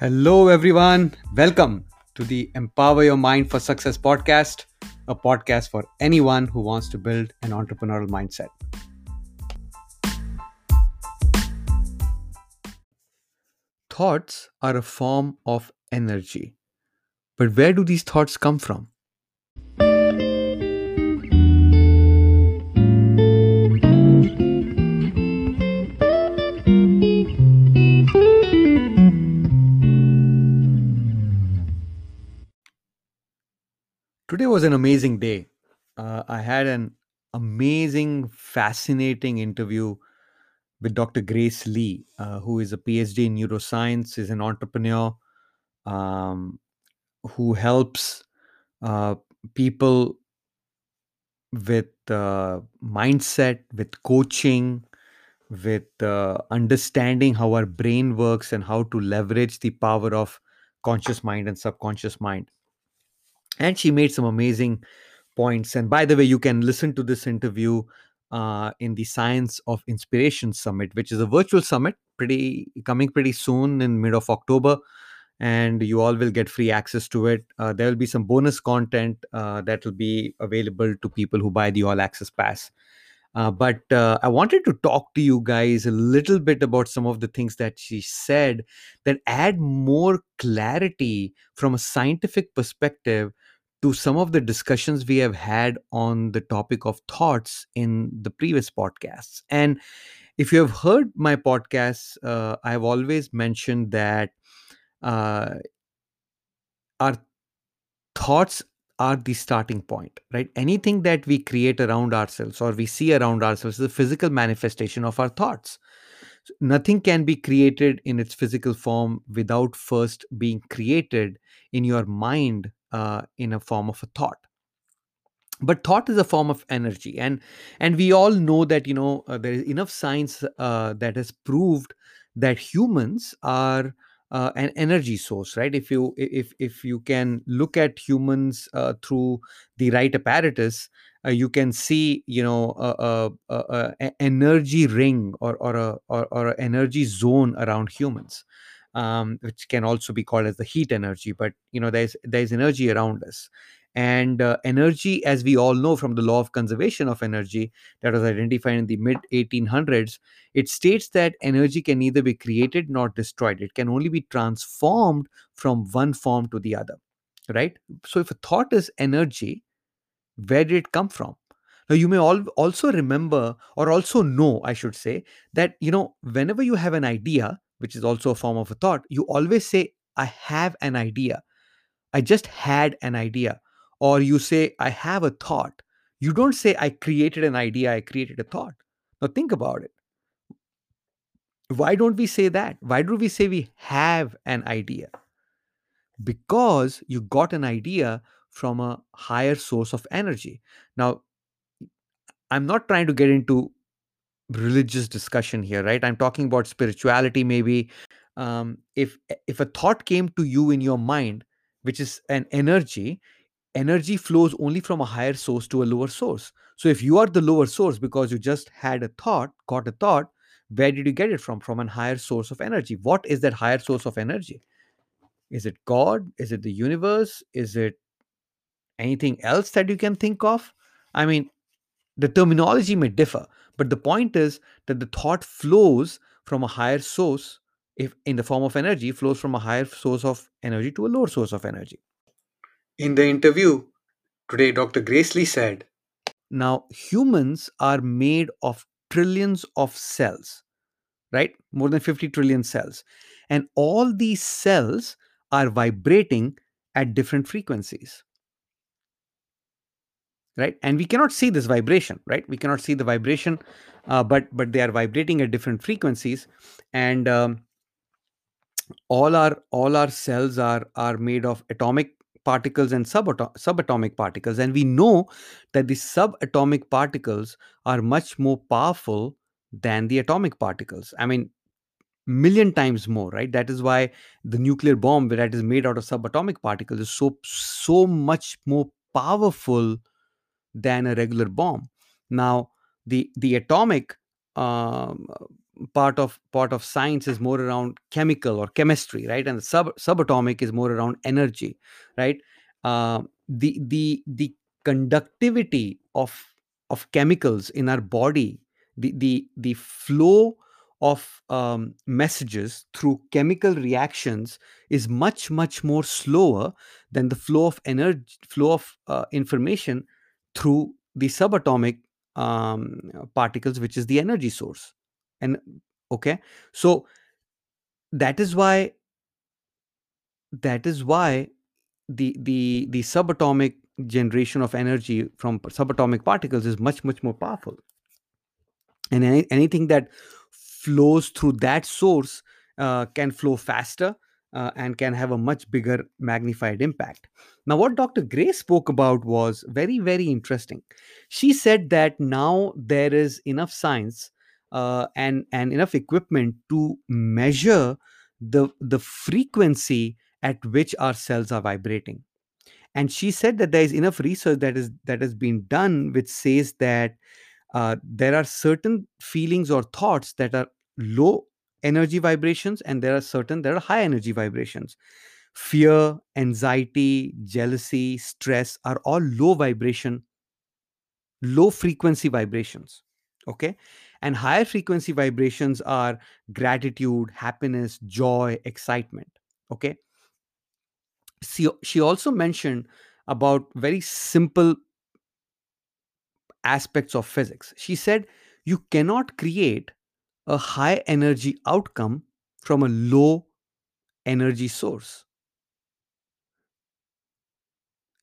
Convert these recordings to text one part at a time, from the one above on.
Hello, everyone. Welcome to the Empower Your Mind for Success podcast, a podcast for anyone who wants to build an entrepreneurial mindset. Thoughts are a form of energy. But where do these thoughts come from? Today was an amazing day. Uh, I had an amazing, fascinating interview with Dr. Grace Lee, uh, who is a PhD in neuroscience, is an entrepreneur um, who helps uh, people with uh, mindset, with coaching, with uh, understanding how our brain works and how to leverage the power of conscious mind and subconscious mind. And she made some amazing points. And by the way, you can listen to this interview uh, in the Science of Inspiration Summit, which is a virtual summit, pretty coming pretty soon in mid of October, and you all will get free access to it. Uh, there will be some bonus content uh, that will be available to people who buy the All Access Pass. Uh, but uh, I wanted to talk to you guys a little bit about some of the things that she said that add more clarity from a scientific perspective to some of the discussions we have had on the topic of thoughts in the previous podcasts. And if you have heard my podcasts, uh, I've always mentioned that uh, our thoughts are the starting point, right? Anything that we create around ourselves or we see around ourselves is a physical manifestation of our thoughts. Nothing can be created in its physical form without first being created in your mind uh, in a form of a thought but thought is a form of energy and and we all know that you know uh, there is enough science uh, that has proved that humans are uh, an energy source right? If you if if you can look at humans uh, through the right apparatus uh, you can see you know a, a, a, a energy ring or or a or, or energy zone around humans um, which can also be called as the heat energy but you know there's there's energy around us and uh, energy, as we all know from the law of conservation of energy that was identified in the mid 1800s, it states that energy can neither be created nor destroyed. It can only be transformed from one form to the other. Right? So, if a thought is energy, where did it come from? Now, you may all also remember, or also know, I should say, that you know, whenever you have an idea, which is also a form of a thought, you always say, I have an idea. I just had an idea or you say, I have a thought. You don't say, I created an idea, I created a thought. Now, think about it. Why don't we say that? Why do we say we have an idea? Because you got an idea from a higher source of energy. Now, I'm not trying to get into religious discussion here, right? I'm talking about spirituality, maybe. Um, if if a thought came to you in your mind, which is an energy, energy flows only from a higher source to a lower source. So if you are the lower source because you just had a thought, got a thought, where did you get it from? From a higher source of energy. What is that higher source of energy? Is it God? Is it the universe? Is it anything else that you can think of? I mean, the terminology may differ, but the point is that the thought flows from a higher source, if in the form of energy, flows from a higher source of energy to a lower source of energy. In the interview today, Dr. Grace Lee said, Now, humans are made of trillions of cells, right? More than 50 trillion cells. And all these cells are vibrating at different frequencies. Right, and we cannot see this vibration. Right, we cannot see the vibration, uh, but but they are vibrating at different frequencies, and um, all our all our cells are are made of atomic particles and subato- subatomic particles. And we know that the subatomic particles are much more powerful than the atomic particles. I mean, million times more, right? That is why the nuclear bomb that is made out of subatomic particles is so so much more powerful than a regular bomb. Now, the the atomic um, part of part of science is more around chemical or chemistry right? And the sub subatomic is more around energy right? Uh, the the the conductivity of of chemicals in our body the the the flow of um, messages through chemical reactions is much much more slower than the flow of energy flow of uh, information through the subatomic um, particles which is the energy source and okay so that is why that is why the the the subatomic generation of energy from subatomic particles is much much more powerful and any, anything that flows through that source uh, can flow faster uh, and can have a much bigger magnified impact. Now, what Dr. Grace spoke about was very, very interesting. She said that now there is enough science uh, and, and enough equipment to measure the, the frequency at which our cells are vibrating. And she said that there is enough research that is that has been done which says that uh, there are certain feelings or thoughts that are low energy vibrations and there are certain there are high energy vibrations fear anxiety jealousy stress are all low vibration low frequency vibrations okay and higher frequency vibrations are gratitude happiness joy excitement okay she, she also mentioned about very simple aspects of physics. She said you cannot create a high energy outcome from a low energy source.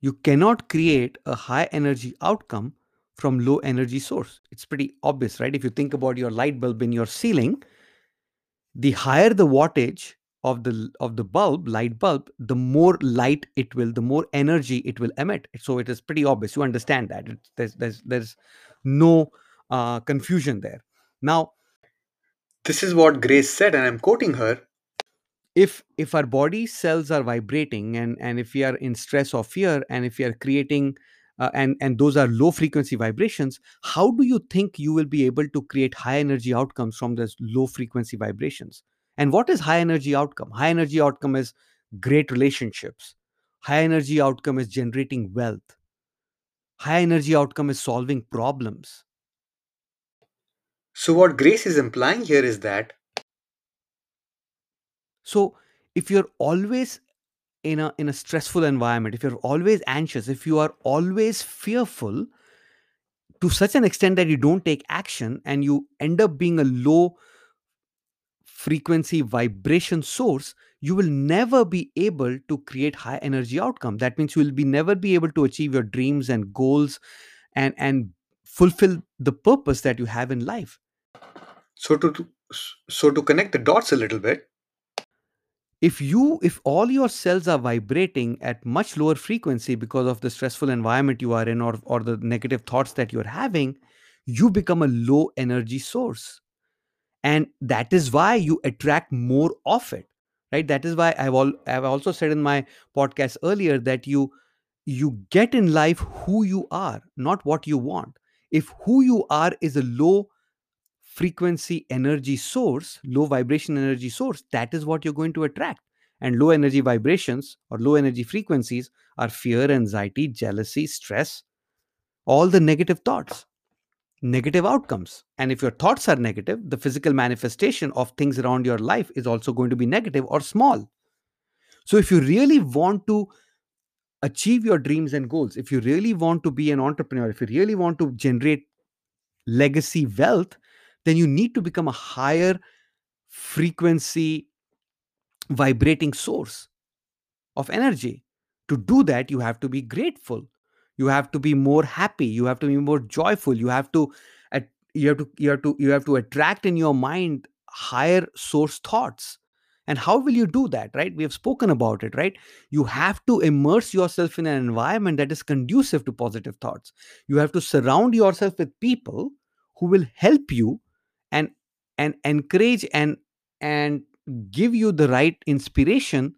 You cannot create a high energy outcome from low energy source. It's pretty obvious, right? If you think about your light bulb in your ceiling, the higher the wattage of the of the bulb light bulb the more light it will the more energy it will emit. So it is pretty obvious. You understand that. It, there's there's there's no uh, confusion there. Now this is what grace said and i'm quoting her. If if our body cells are vibrating and and if we are in stress or fear and if we are creating uh, and and those are low frequency vibrations how do you think you will be able to create high energy outcomes from those low frequency vibrations? And what is high energy outcome? High energy outcome is great relationships. High energy outcome is generating wealth. High energy outcome is solving problems. So what grace is implying here is that so if you're always in a in a stressful environment if you're always anxious if you are always fearful to such an extent that you don't take action and you end up being a low frequency vibration source you will never be able to create high energy outcome. That means you will be never be able to achieve your dreams and goals and and fulfill the purpose that you have in life. So to so to connect the dots a little bit if you if all your cells are vibrating at much lower frequency because of the stressful environment you are in or or the negative thoughts that you're having you become a low energy source. And that is why you attract more of it right? That is why i've all i've also said in my podcast earlier that you you get in life who you are not what you want. If who you are is a low frequency energy source, low vibration energy source, that is what you're going to attract. And low energy vibrations or low energy frequencies are fear, anxiety, jealousy, stress, all the negative thoughts, negative outcomes. And if your thoughts are negative, the physical manifestation of things around your life is also going to be negative or small. So if you really want to achieve your dreams and goals, if you really want to be an entrepreneur, if you really want to generate legacy wealth, then you need to become a higher frequency vibrating source of energy. To do that, you have to be grateful. You have to be more happy. You have to be more joyful. You have to you have to you have to you have to attract in your mind higher source thoughts and how will you do that right we have spoken about it right you have to immerse yourself in an environment that is conducive to positive thoughts you have to surround yourself with people who will help you and encourage and and give you the right inspiration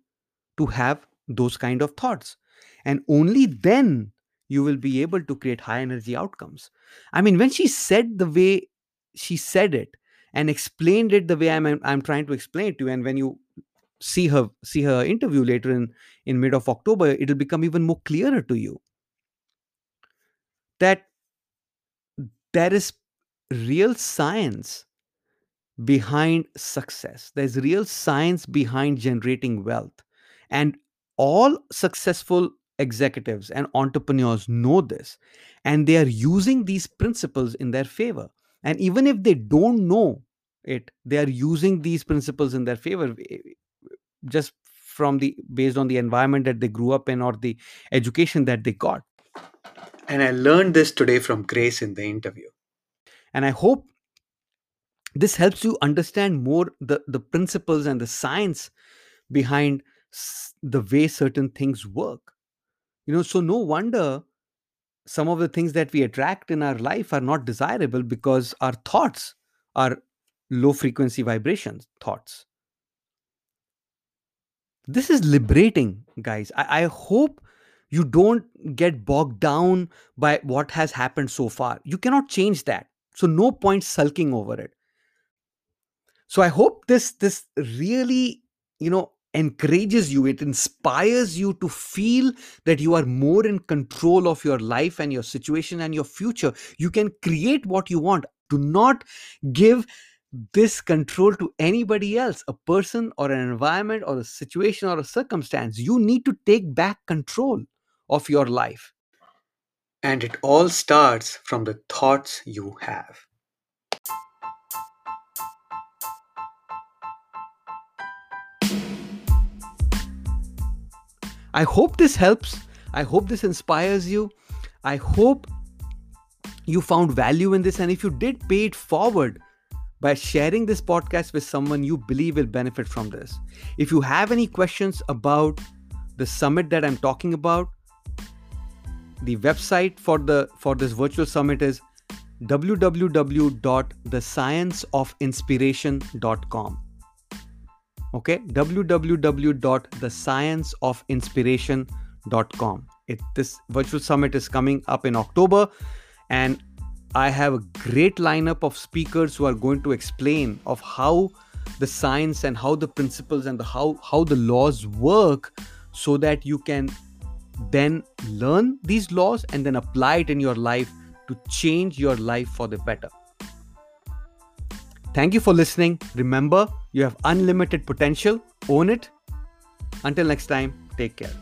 to have those kind of thoughts and only then you will be able to create high energy outcomes i mean when she said the way she said it and explained it the way I'm I'm trying to explain it to you. And when you see her see her interview later in in mid of October, it'll become even more clearer to you that there is real science behind success. There's real science behind generating wealth. And all successful executives and entrepreneurs know this. And they are using these principles in their favor. And even if they don't know it, they are using these principles in their favor eh, just from the based on the environment that they grew up in or the education that they got. And I learned this today from Grace in the interview. And I hope this helps you understand more the, the principles and the science behind the way certain things work. You know, so no wonder some of the things that we attract in our life are not desirable because our thoughts are low frequency vibrations thoughts. This is liberating, guys. I, I hope you don't get bogged down by what has happened so far. You cannot change that. So no point sulking over it. So I hope this this really, you know, encourages you it inspires you to feel that you are more in control of your life and your situation and your future. You can create what you want. Do not give this control to anybody else a person or an environment or a situation or a circumstance. You need to take back control of your life. And it all starts from the thoughts you have I hope this helps. I hope this inspires you. I hope you found value in this. And if you did, pay it forward by sharing this podcast with someone you believe will benefit from this. If you have any questions about the summit that I'm talking about, the website for the for this virtual summit is www.thescienceofinspiration.com okay? www.thescienceofinspiration.com it, this virtual summit is coming up in october and i have a great lineup of speakers who are going to explain of how the science and how the principles and the how how the laws work so that you can then learn these laws and then apply it in your life to change your life for the better. Thank you for listening. Remember, you have unlimited potential. Own it. Until next time, take care.